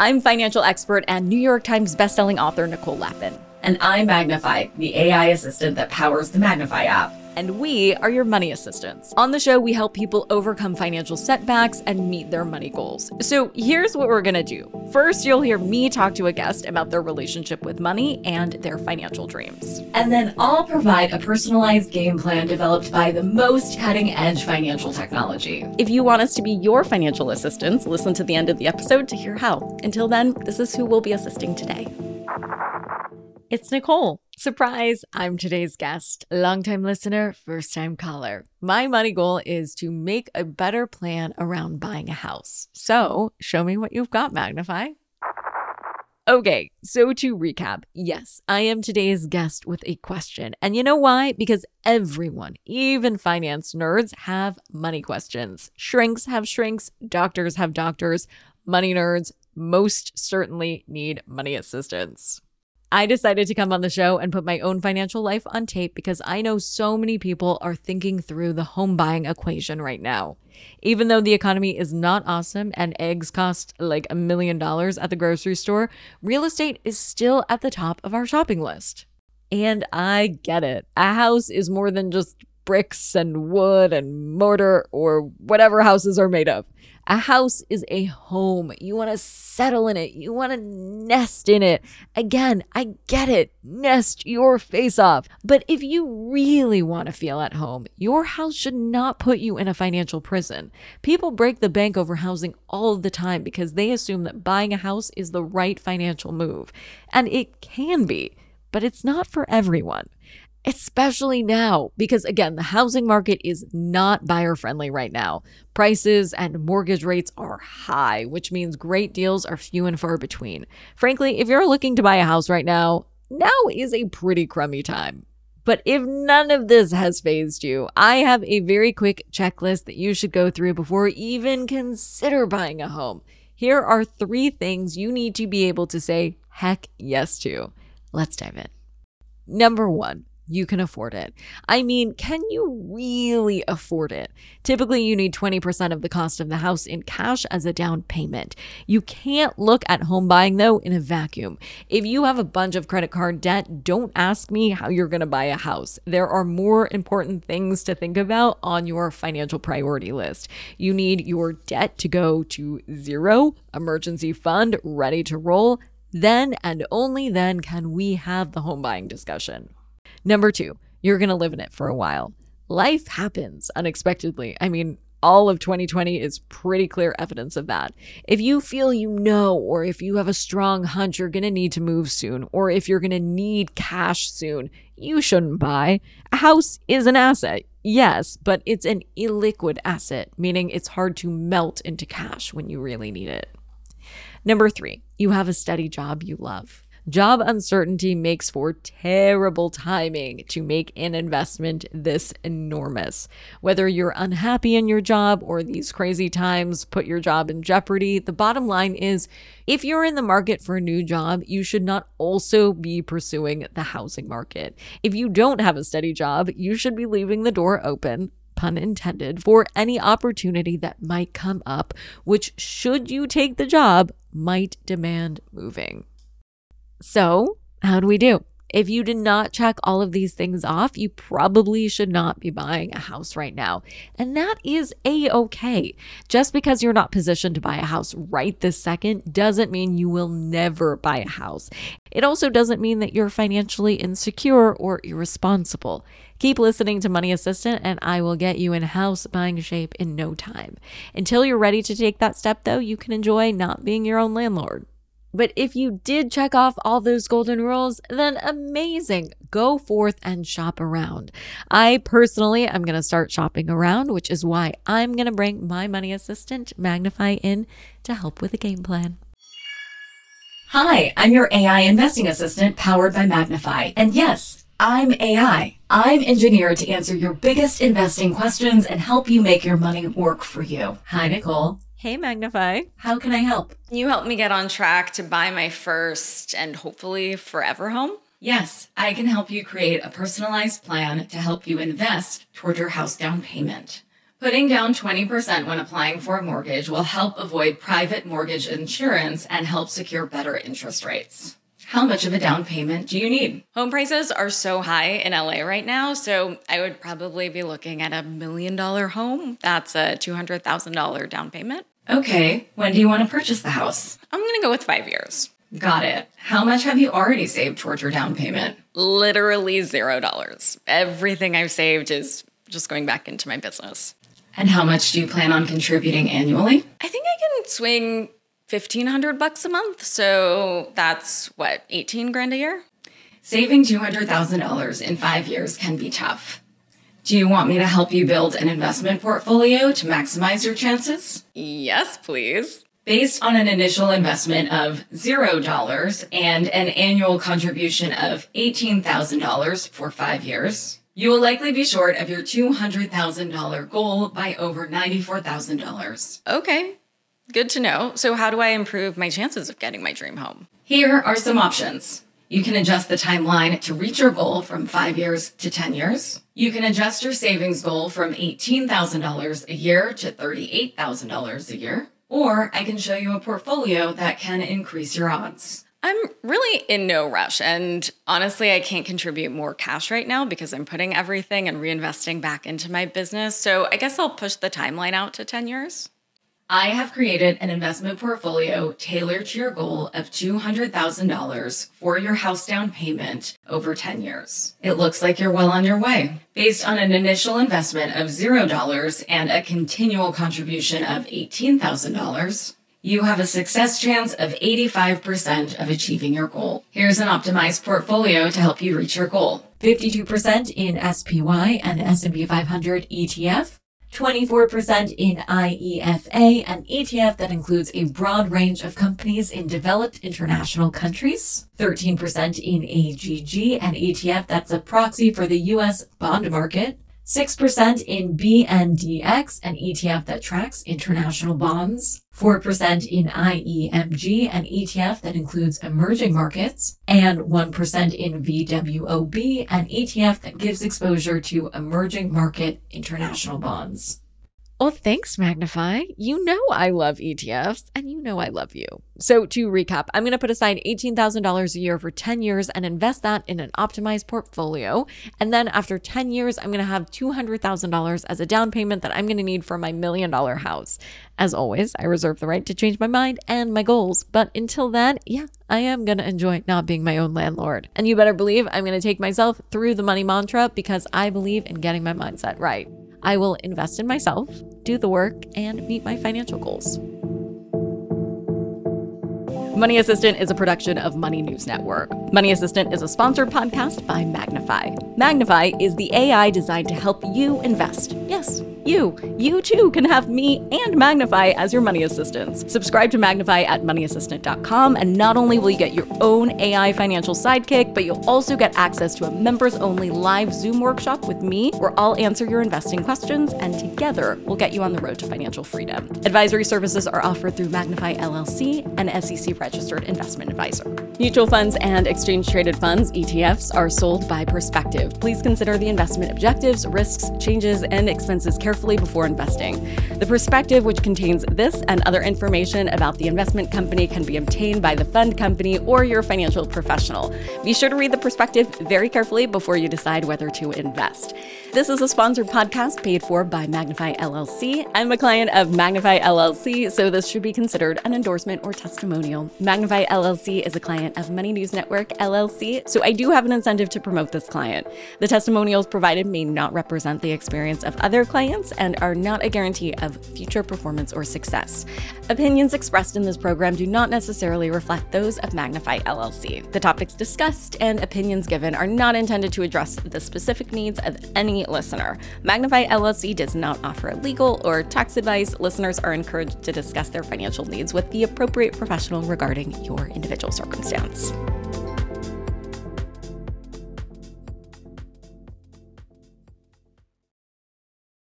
I'm financial expert and New York Times bestselling author Nicole Lapin. And I'm Magnifi, the AI assistant that powers the Magnifi app. And we are your money assistants. On the show, we help people overcome financial setbacks and meet their money goals. So here's what we're gonna do. First, you'll hear me talk to a guest about their relationship with money and their financial dreams. And then I'll provide a personalized game plan developed by the most cutting edge financial technology. If you want us to be your financial assistants, listen to the end of the episode to hear how. Until then, this is who we'll be assisting today. It's Nicole. Surprise! I'm today's guest, longtime listener, first time caller. My money goal is to make a better plan around buying a house. So, show me what you've got, Magnifi. Okay, so to recap, yes, I am today's guest with a question. And you know why? Because everyone, even finance nerds, have money questions. Shrinks have shrinks, doctors have doctors, money nerds most certainly need money assistance. I decided to come on the show and put my own financial life on tape because I know so many people are thinking through the home buying equation right now. Even though the economy is not awesome and eggs cost like a million dollars at the grocery store, real estate is still at the top of our shopping list. And I get it. A house is more than just bricks and wood and mortar or whatever houses are made of. A house is a home. You want to settle in it. You want to nest in it. Again, I get it. Nest your face off. But if you really want to feel at home, your house should not put you in a financial prison. People break the bank over housing all the time because they assume that buying a house is the right financial move. And it can be, but it's not for everyone especially now because again the housing market is not buyer friendly right now prices and mortgage rates are high which means great deals are few and far between frankly if you're looking to buy a house right now now is a pretty crummy time but if none of this has fazed you, I have a very quick checklist that you should go through before even consider buying a home. Here are three things you need to be able to say heck yes to. Let's dive in. Number one, you can afford it. I mean, can you really afford it? Typically, you need 20% of the cost of the house in cash as a down payment. You can't look at home buying, though, in a vacuum. If you have a bunch of credit card debt, don't ask me how you're going to buy a house. There are more important things to think about on your financial priority list. You need your debt to go to zero, emergency fund ready to roll. Then and only then can we have the home buying discussion. Number two, you're going to live in it for a while. Life happens unexpectedly. I mean, all of 2020 is pretty clear evidence of that. If you feel you know, or if you have a strong hunch you're going to need to move soon, or if you're going to need cash soon, you shouldn't buy. A house is an asset, yes, but it's an illiquid asset, meaning it's hard to melt into cash when you really need it. Number three, you have a steady job you love. Job uncertainty makes for terrible timing to make an investment this enormous. Whether you're unhappy in your job or these crazy times put your job in jeopardy, the bottom line is if you're in the market for a new job, you should not also be pursuing the housing market. If you don't have a steady job, you should be leaving the door open pun intended, for any opportunity that might come up, which, should you take the job, might demand moving. So, how do we do? If you did not check all of these things off, you probably should not be buying a house right now. And that is a okay. Just because you're not positioned to buy a house right this second doesn't mean you will never buy a house. It also doesn't mean that you're financially insecure or irresponsible. Keep listening to Money Assistant, and I will get you in house buying shape in no time. Until you're ready to take that step, though, you can enjoy not being your own landlord. But if you did check off all those golden rules, then amazing. Go forth and shop around. I personally am going to start shopping around, which is why I'm going to bring my money assistant, Magnifi, in to help with the game plan. Hi, I'm your AI investing assistant powered by Magnifi. And yes, I'm AI. I'm engineered to answer your biggest investing questions and help you make your money work for you. Hi, Nicole. Hey, Magnifi. How can I help? You help me get on track to buy my first and hopefully forever home? Yes, I can help you create a personalized plan to help you invest toward your house down payment. Putting down 20% when applying for a mortgage will help avoid private mortgage insurance and help secure better interest rates. How much of a down payment do you need? Home prices are so high in LA right now, so I would probably be looking at a million dollar home. That's a $200,000 down payment. Okay, when do you want to purchase the house? I'm gonna go with five years. Got it. How much have you already saved towards your down payment? Literally zero dollars. Everything I've saved is just going back into my business. And how much do you plan on contributing annually? I think I can swing 1500 bucks a month, so that's what, 18 grand a year? Saving $200,000 in five years can be tough. Do you want me to help you build an investment portfolio to maximize your chances? Yes, please. Based on an initial investment of $0 and an annual contribution of $18,000 for five years, you will likely be short of your $200,000 goal by over $94,000. Okay, good to know. So, how do I improve my chances of getting my dream home? Here are some options. You can adjust the timeline to reach your goal from five years to 10 years. You can adjust your savings goal from $18,000 a year to $38,000 a year. Or I can show you a portfolio that can increase your odds. I'm really in no rush. And honestly, I can't contribute more cash right now because I'm putting everything and reinvesting back into my business. So I guess I'll push the timeline out to 10 years. I have created an investment portfolio tailored to your goal of $200,000 for your house down payment over 10 years. It looks like you're well on your way. Based on an initial investment of $0 and a continual contribution of $18,000, you have a success chance of 85% of achieving your goal. Here's an optimized portfolio to help you reach your goal. 52% in SPY and S&P 500 ETF, 24% in IEFA, an ETF that includes a broad range of companies in developed international countries. 13% in AGG, an ETF that's a proxy for the US bond market. 6% in BNDX, an ETF that tracks international bonds. 4% in IEMG, an ETF that includes emerging markets. And 1% in VWOB, an ETF that gives exposure to emerging market international bonds. Well, thanks, Magnifi. You know I love ETFs and you know I love you. So, to recap, I'm going to put aside $18,000 a year for 10 years and invest that in an optimized portfolio. And then after 10 years, I'm going to have $200,000 as a down payment that I'm going to need for my million dollar house. As always, I reserve the right to change my mind and my goals. But until then, yeah, I am going to enjoy not being my own landlord. And you better believe I'm going to take myself through the money mantra because I believe in getting my mindset right. I will invest in myself, do the work, and meet my financial goals. Money Assistant is a production of Money News Network. Money Assistant is a sponsored podcast by Magnifi. Magnifi is the AI designed to help you invest. Yes, you. You too can have me and Magnifi as your money assistants. Subscribe to Magnifi at moneyassistant.com, and not only will you get your own AI financial sidekick, but you'll also get access to a members only live Zoom workshop with me where I'll answer your investing questions, and together we'll get you on the road to financial freedom. Advisory services are offered through Magnifi LLC, and SEC registered investment advisor. Mutual funds and exchange traded funds, ETFs, are sold by Prospectus. Please consider the investment objectives, risks, changes, and expenses carefully before investing. The Prospectus, which contains this and other information about the investment company, can be obtained by the fund company or your financial professional. Be sure to read the Prospectus very carefully before you decide whether to invest. This is a sponsored podcast paid for by Magnifi LLC. I'm a client of Magnifi LLC, so this should be considered an endorsement or testimonial. Magnifi LLC is a client of Money News Network LLC, so I do have an incentive to promote this client. The testimonials provided may not represent the experience of other clients and are not a guarantee of future performance or success. Opinions expressed in this program do not necessarily reflect those of Magnifi LLC. The topics discussed and opinions given are not intended to address the specific needs of any listener. Magnifi LLC does not offer legal or tax advice. Listeners are encouraged to discuss their financial needs with the appropriate professional regarding your individual circumstance.